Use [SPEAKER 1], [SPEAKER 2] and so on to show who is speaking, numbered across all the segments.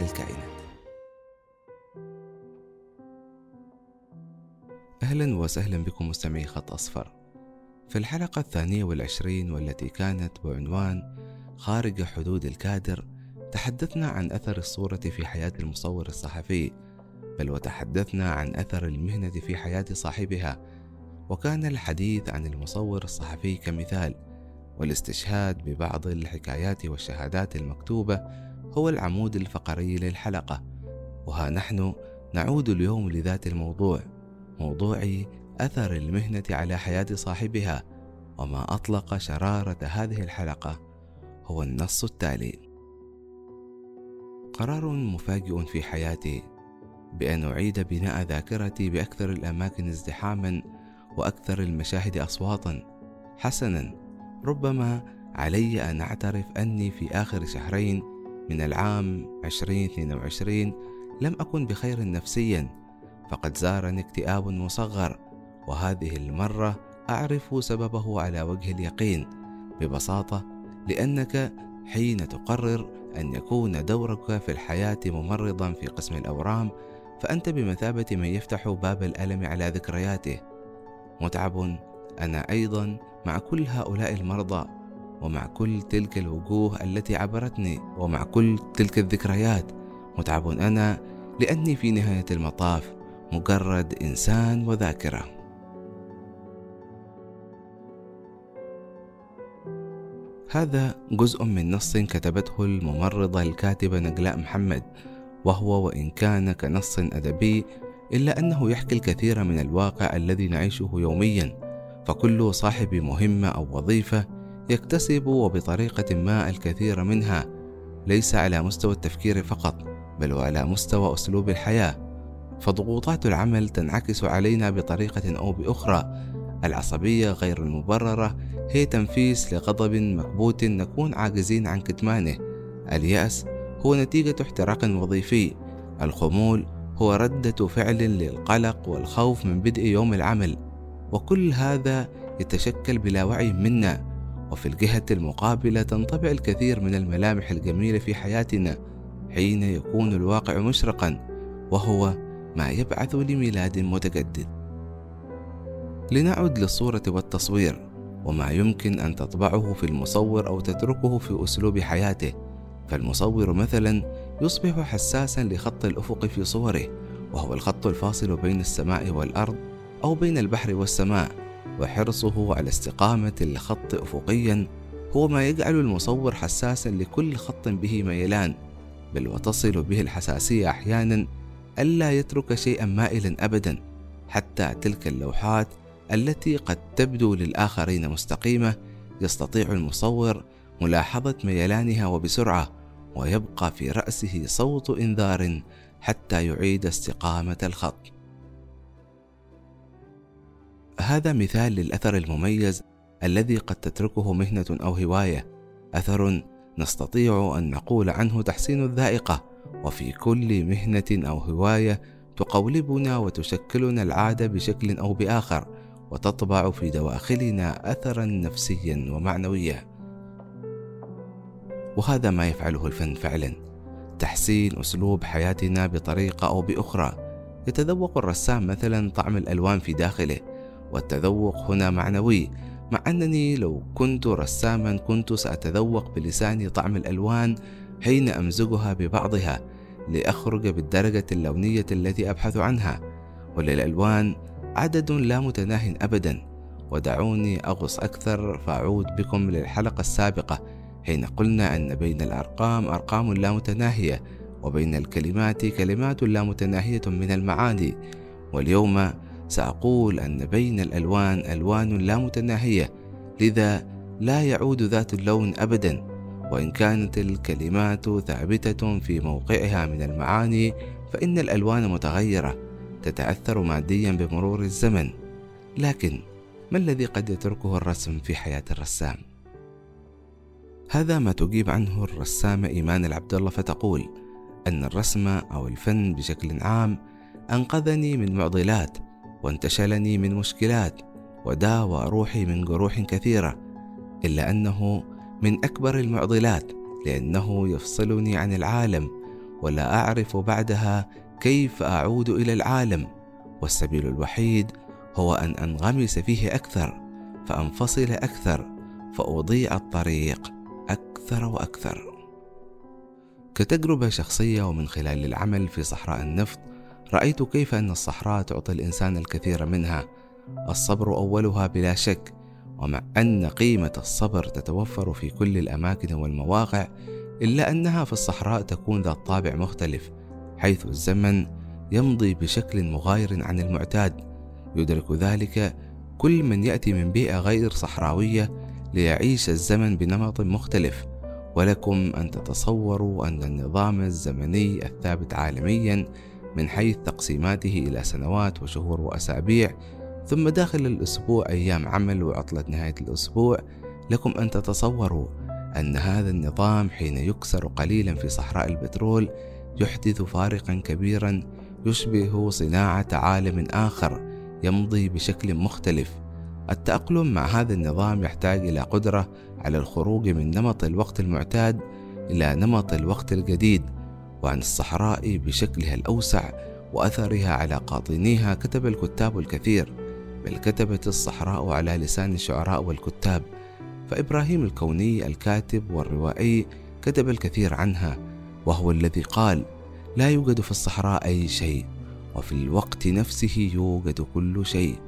[SPEAKER 1] للكائنات. أهلا وسهلا بكم مستمعي خط أصفر. في الحلقة الثانية والعشرين والتي كانت بعنوان خارج حدود الكادر تحدثنا عن أثر الصورة في حياة المصور الصحفي بل وتحدثنا عن أثر المهنة في حياة صاحبها وكان الحديث عن المصور الصحفي كمثال والاستشهاد ببعض الحكايات والشهادات المكتوبة هو العمود الفقري للحلقة وها نحن نعود اليوم لذات الموضوع موضوع أثر المهنة على حياة صاحبها وما أطلق شرارة هذه الحلقة هو النص التالي. قرار مفاجئ في حياتي بأن أعيد بناء ذاكرتي بأكثر الأماكن ازدحاما وأكثر المشاهد أصواتا. حسنا ربما علي أن أعترف أني في آخر شهرين من العام 2022 لم أكن بخير نفسيا فقد زارني اكتئاب مصغر وهذه المرة أعرف سببه على وجه اليقين ببساطة لأنك حين تقرر أن يكون دورك في الحياة ممرضا في قسم الأورام فأنت بمثابة من يفتح باب الألم على ذكرياته. متعب أنا أيضا مع كل هؤلاء المرضى. ومع كل تلك الوجوه التي عبرتني ومع كل تلك الذكريات متعب أنا لأني في نهاية المطاف مجرد إنسان وذاكرة. هذا جزء من نص كتبته الممرضة الكاتبة نجلاء محمد وهو وإن كان كنص أدبي إلا أنه يحكي الكثير من الواقع الذي نعيشه يوميا فكل صاحب مهمة أو وظيفة يكتسب وبطريقة ما الكثير منها ليس على مستوى التفكير فقط بل وعلى مستوى أسلوب الحياة. فضغوطات العمل تنعكس علينا بطريقة أو بأخرى. العصبية غير المبررة هي تنفيس لغضب مكبوت نكون عاجزين عن كتمانه. اليأس هو نتيجة احتراق وظيفي. الخمول هو ردة فعل للقلق والخوف من بدء يوم العمل. وكل هذا يتشكل بلا وعي منا. وفي الجهة المقابلة تنطبع الكثير من الملامح الجميلة في حياتنا حين يكون الواقع مشرقا وهو ما يبعث لميلاد متجدد. لنعد للصورة والتصوير وما يمكن أن تطبعه في المصور أو تتركه في أسلوب حياته. فالمصور مثلا يصبح حساسا لخط الأفق في صوره وهو الخط الفاصل بين السماء والأرض أو بين البحر والسماء. وحرصه على استقامة الخط أفقيا هو ما يجعل المصور حساسا لكل خط به ميلان بل وتصل به الحساسية أحيانا ألا يترك شيئا مائلا أبدا حتى تلك اللوحات التي قد تبدو للآخرين مستقيمة يستطيع المصور ملاحظة ميلانها وبسرعة ويبقى في رأسه صوت إنذار حتى يعيد استقامة الخط. هذا مثال للأثر المميز الذي قد تتركه مهنة أو هواية، أثر نستطيع أن نقول عنه تحسين الذائقة، وفي كل مهنة أو هواية تقولبنا وتشكلنا العادة بشكل أو بآخر، وتطبع في دواخلنا أثرا نفسيا ومعنويا. وهذا ما يفعله الفن فعلا. تحسين أسلوب حياتنا بطريقة أو بأخرى. يتذوق الرسام مثلا طعم الألوان في داخله. والتذوق هنا معنوي مع أنني لو كنت رساما كنت سأتذوق بلساني طعم الألوان حين أمزجها ببعضها لأخرج بالدرجة اللونية التي أبحث عنها. وللألوان عدد لا متناه أبدا ودعوني أغص أكثر فأعود بكم للحلقة السابقة حين قلنا أن بين الأرقام أرقام لا متناهية وبين الكلمات كلمات لا متناهية من المعاني. واليوم سأقول أن بين الألوان ألوان لا متناهية لذا لا يعود ذات اللون أبدا وإن كانت الكلمات ثابتة في موقعها من المعاني فإن الألوان متغيرة تتأثر ماديا بمرور الزمن لكن ما الذي قد يتركه الرسم في حياة الرسام؟ هذا ما تجيب عنه الرسامة إيمان العبد الله فتقول أن الرسم أو الفن بشكل عام أنقذني من معضلات وانتشلني من مشكلات وداوى روحي من جروح كثيرة إلا أنه من أكبر المعضلات لأنه يفصلني عن العالم ولا أعرف بعدها كيف أعود إلى العالم والسبيل الوحيد هو أن أنغمس فيه أكثر فأنفصل أكثر فأضيع الطريق أكثر وأكثر. كتجربة شخصية ومن خلال العمل في صحراء النفط رأيت كيف أن الصحراء تعطي الإنسان الكثير منها. الصبر أولها بلا شك ومع أن قيمة الصبر تتوفر في كل الأماكن والمواقع إلا أنها في الصحراء تكون ذات طابع مختلف حيث الزمن يمضي بشكل مغاير عن المعتاد. يدرك ذلك كل من يأتي من بيئة غير صحراوية ليعيش الزمن بنمط مختلف. ولكم أن تتصوروا أن النظام الزمني الثابت عالميا من حيث تقسيماته إلى سنوات وشهور وأسابيع ثم داخل الأسبوع أيام عمل وعطلة نهاية الأسبوع لكم أن تتصوروا أن هذا النظام حين يكسر قليلا في صحراء البترول يحدث فارقا كبيرا يشبه صناعة عالم آخر يمضي بشكل مختلف. التأقلم مع هذا النظام يحتاج إلى قدرة على الخروج من نمط الوقت المعتاد إلى نمط الوقت الجديد. وعن الصحراء بشكلها الأوسع وأثرها على قاطنيها كتب الكتاب الكثير بل كتبت الصحراء على لسان الشعراء والكتاب. فإبراهيم الكوني الكاتب والروائي كتب الكثير عنها وهو الذي قال لا يوجد في الصحراء أي شيء وفي الوقت نفسه يوجد كل شيء.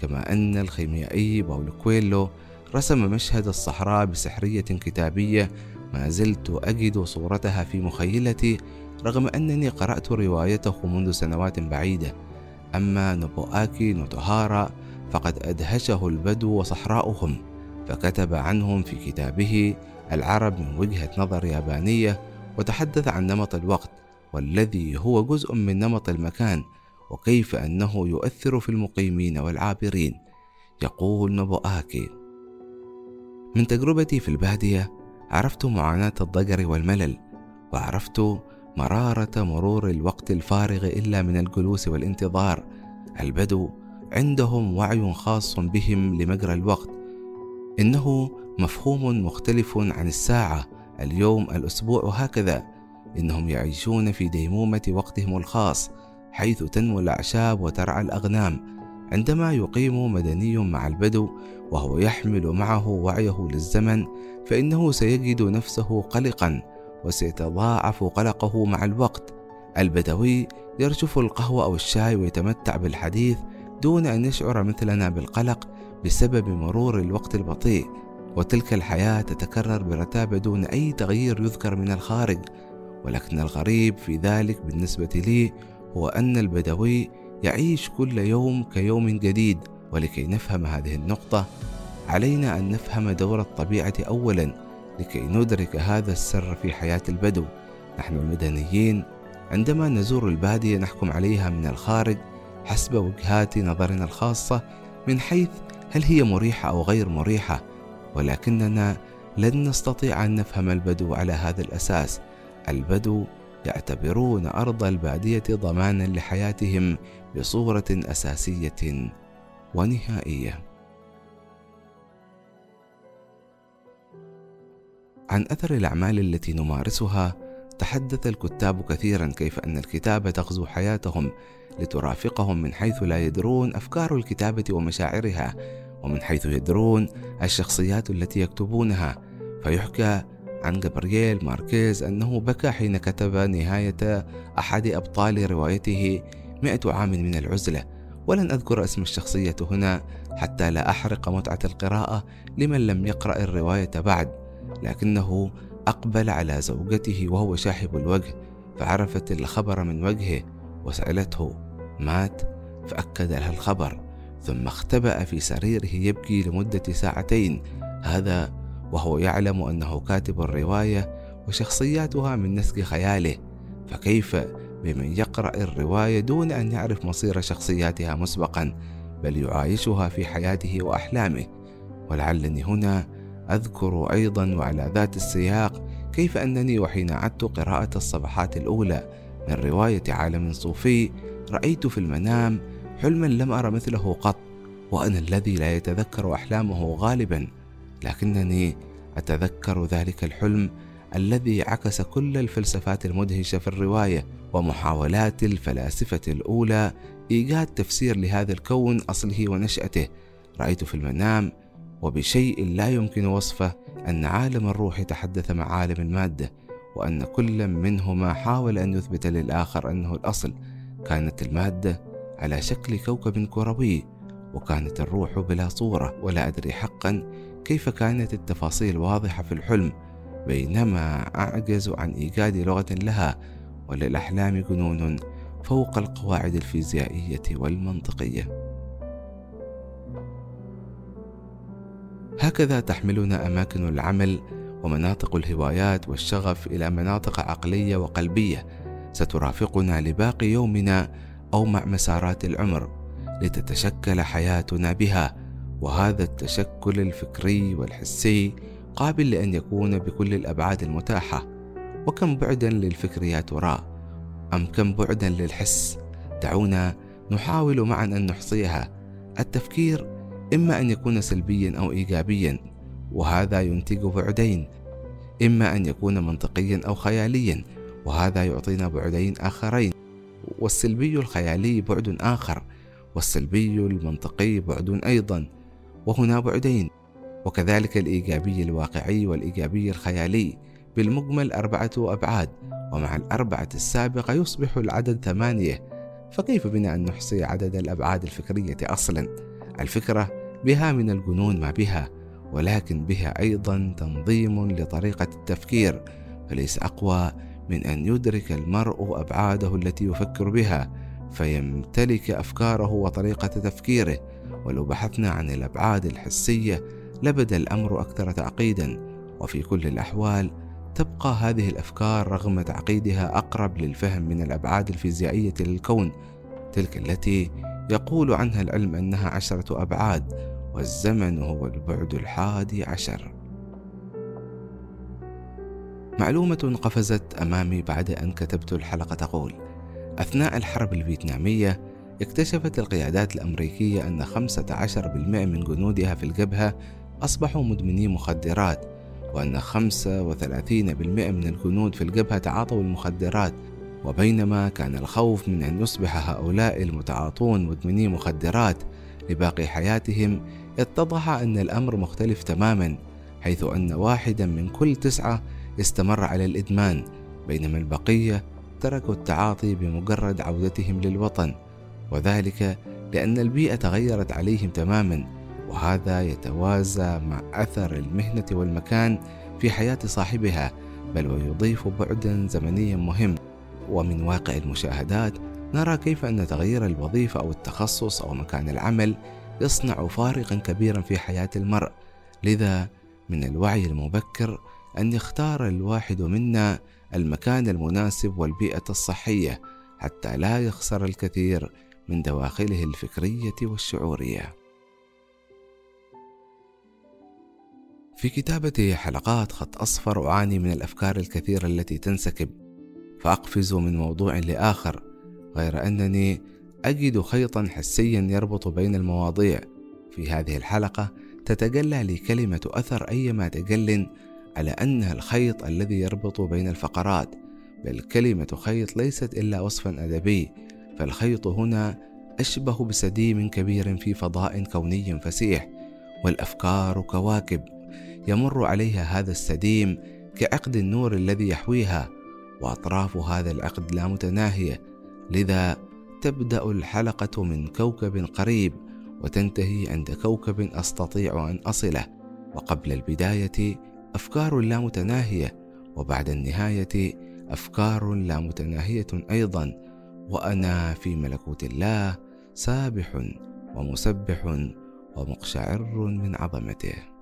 [SPEAKER 1] كما أن الخيميائي باولو كويلو رسم مشهد الصحراء بسحرية كتابية ما زلت أجد صورتها في مخيلتي رغم أنني قرأت روايته منذ سنوات بعيدة. أما نوبوآكي نوتوهارا فقد أدهشه البدو وصحراؤهم فكتب عنهم في كتابه العرب من وجهة نظر يابانية وتحدث عن نمط الوقت والذي هو جزء من نمط المكان وكيف أنه يؤثر في المقيمين والعابرين. يقول نوبوآكي من تجربتي في البادية عرفت معاناة الضجر والملل وعرفت مرارة مرور الوقت الفارغ إلا من الجلوس والانتظار. البدو عندهم وعي خاص بهم لمجرى الوقت. إنه مفهوم مختلف عن الساعة اليوم الأسبوع وهكذا. إنهم يعيشون في ديمومة وقتهم الخاص حيث تنمو الأعشاب وترعى الأغنام. عندما يقيم مدني مع البدو وهو يحمل معه وعيه للزمن فإنه سيجد نفسه قلقا. وسيتضاعف قلقه مع الوقت. البدوي يرجف القهوة أو الشاي ويتمتع بالحديث دون أن يشعر مثلنا بالقلق بسبب مرور الوقت البطيء. وتلك الحياة تتكرر برتابة دون أي تغيير يذكر من الخارج. ولكن الغريب في ذلك بالنسبة لي هو أن البدوي يعيش كل يوم كيوم جديد. ولكي نفهم هذه النقطة علينا أن نفهم دور الطبيعة أولا. لكي ندرك هذا السر في حياة البدو. نحن المدنيين عندما نزور البادية نحكم عليها من الخارج حسب وجهات نظرنا الخاصة من حيث هل هي مريحة أو غير مريحة. ولكننا لن نستطيع أن نفهم البدو على هذا الأساس. البدو يعتبرون أرض البادية ضمانا لحياتهم بصورة أساسية ونهائية. عن أثر الأعمال التي نمارسها تحدث الكتاب كثيرا كيف أن الكتابة تغزو حياتهم لترافقهم من حيث لا يدرون أفكار الكتابة ومشاعرها ومن حيث يدرون الشخصيات التي يكتبونها. فيحكى عن جابرييل ماركيز أنه بكى حين كتب نهاية أحد أبطال روايته مئة عام من العزلة. ولن أذكر اسم الشخصية هنا حتى لا أحرق متعة القراءة لمن لم يقرأ الرواية بعد. لكنه أقبل على زوجته وهو شاحب الوجه فعرفت الخبر من وجهه وسألته مات؟ فأكد لها الخبر ثم اختبأ في سريره يبكي لمدة ساعتين. هذا وهو يعلم أنه كاتب الرواية وشخصياتها من نسج خياله. فكيف بمن يقرأ الرواية دون أن يعرف مصير شخصياتها مسبقا بل يعايشها في حياته وأحلامه؟ ولعلني هنا أذكر أيضا وعلى ذات السياق كيف أنني وحين عدت قراءة الصفحات الأولى من رواية عالم صوفي رأيت في المنام حلما لم أر مثله قط وأنا الذي لا يتذكر أحلامه غالبا لكنني أتذكر ذلك الحلم الذي عكس كل الفلسفات المدهشة في الرواية ومحاولات الفلاسفة الأولى إيجاد تفسير لهذا الكون أصله ونشأته. رأيت في المنام وبشيء لا يمكن وصفه أن عالم الروح تحدث مع عالم المادة وأن كل منهما حاول أن يثبت للآخر أنه الأصل. كانت المادة على شكل كوكب كروي وكانت الروح بلا صورة ولا أدري حقا كيف كانت التفاصيل واضحة في الحلم. بينما أعجز عن إيجاد لغة لها وللأحلام جنون فوق القواعد الفيزيائية والمنطقية. هكذا تحملنا أماكن العمل ومناطق الهوايات والشغف إلى مناطق عقلية وقلبية. سترافقنا لباقي يومنا أو مع مسارات العمر لتتشكل حياتنا بها. وهذا التشكل الفكري والحسي قابل لأن يكون بكل الأبعاد المتاحة. وكم بعدا للفكر يا ترى؟ أم كم بعدا للحس؟ دعونا نحاول معا أن نحصيها. التفكير إما أن يكون سلبيا أو إيجابيا وهذا ينتج بعدين. إما أن يكون منطقيا أو خياليا وهذا يعطينا بعدين آخرين. والسلبي الخيالي بعد آخر والسلبي المنطقي بعد أيضا وهنا بعدين. وكذلك الإيجابي الواقعي والإيجابي الخيالي بالمجمل أربعة أبعاد ومع الأربعة السابقة يصبح العدد ثمانية. فكيف بنا أن نحصي عدد الأبعاد الفكرية أصلا؟ الفكرة بها من الجنون ما بها ولكن بها أيضا تنظيم لطريقة التفكير فليس أقوى من أن يدرك المرء أبعاده التي يفكر بها فيمتلك أفكاره وطريقة تفكيره. ولو بحثنا عن الأبعاد الحسية لبدا الأمر أكثر تعقيدا وفي كل الأحوال تبقى هذه الأفكار رغم تعقيدها أقرب للفهم من الأبعاد الفيزيائية للكون تلك التي يقول عنها العلم أنها عشرة أبعاد والزمن هو البعد الحادي عشر. معلومة قفزت أمامي بعد أن كتبت الحلقة تقول أثناء الحرب الفيتنامية اكتشفت القيادات الأمريكية أن 15% من جنودها في الجبهة أصبحوا مدمني مخدرات وأن 35% من الجنود في الجبهة تعاطوا المخدرات وبينما كان الخوف من أن يصبح هؤلاء المتعاطون مدمني مخدرات لباقي حياتهم اتضح أن الأمر مختلف تماما حيث أن واحدا من كل تسعة استمر على الإدمان بينما البقية تركوا التعاطي بمجرد عودتهم للوطن وذلك لأن البيئة تغيرت عليهم تماما وهذا يتوازى مع أثر المهنة والمكان في حياة صاحبها بل ويضيف بعدا زمنيا مهم. ومن واقع المشاهدات نرى كيف أن تغيير الوظيفة أو التخصص أو مكان العمل يصنع فارقا كبيرا في حياة المرء لذا من الوعي المبكر أن يختار الواحد منا المكان المناسب والبيئة الصحية حتى لا يخسر الكثير من دواخله الفكرية والشعورية. في كتابة حلقات خط أصفر أعاني من الأفكار الكثيرة التي تنسكب فأقفز من موضوع لآخر غير أنني أجد خيطا حسيا يربط بين المواضيع. في هذه الحلقة تتجلى لي كلمة أثر أيما تجل على أنها الخيط الذي يربط بين الفقرات بل كلمة خيط ليست إلا وصفا أدبي فالخيط هنا أشبه بسديم كبير في فضاء كوني فسيح والأفكار كواكب. يمر عليها هذا السديم كعقد النور الذي يحويها وأطراف هذا العقد لا متناهية. لذا تبدأ الحلقة من كوكب قريب وتنتهي عند كوكب أستطيع أن أصله. وقبل البداية أفكار لا متناهية. وبعد النهاية أفكار لا متناهية أيضا. وأنا في ملكوت الله سابح ومسبح ومقشعر من عظمته.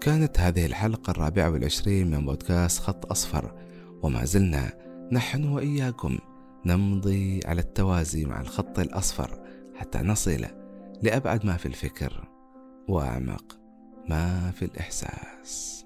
[SPEAKER 1] كانت هذه الحلقة الرابعة والعشرين من بودكاست خط أصفر. وما زلنا نحن وإياكم نمضي على التوازي مع الخط الأصفر حتى نصل لأبعد ما في الفكر وأعمق ما في الإحساس.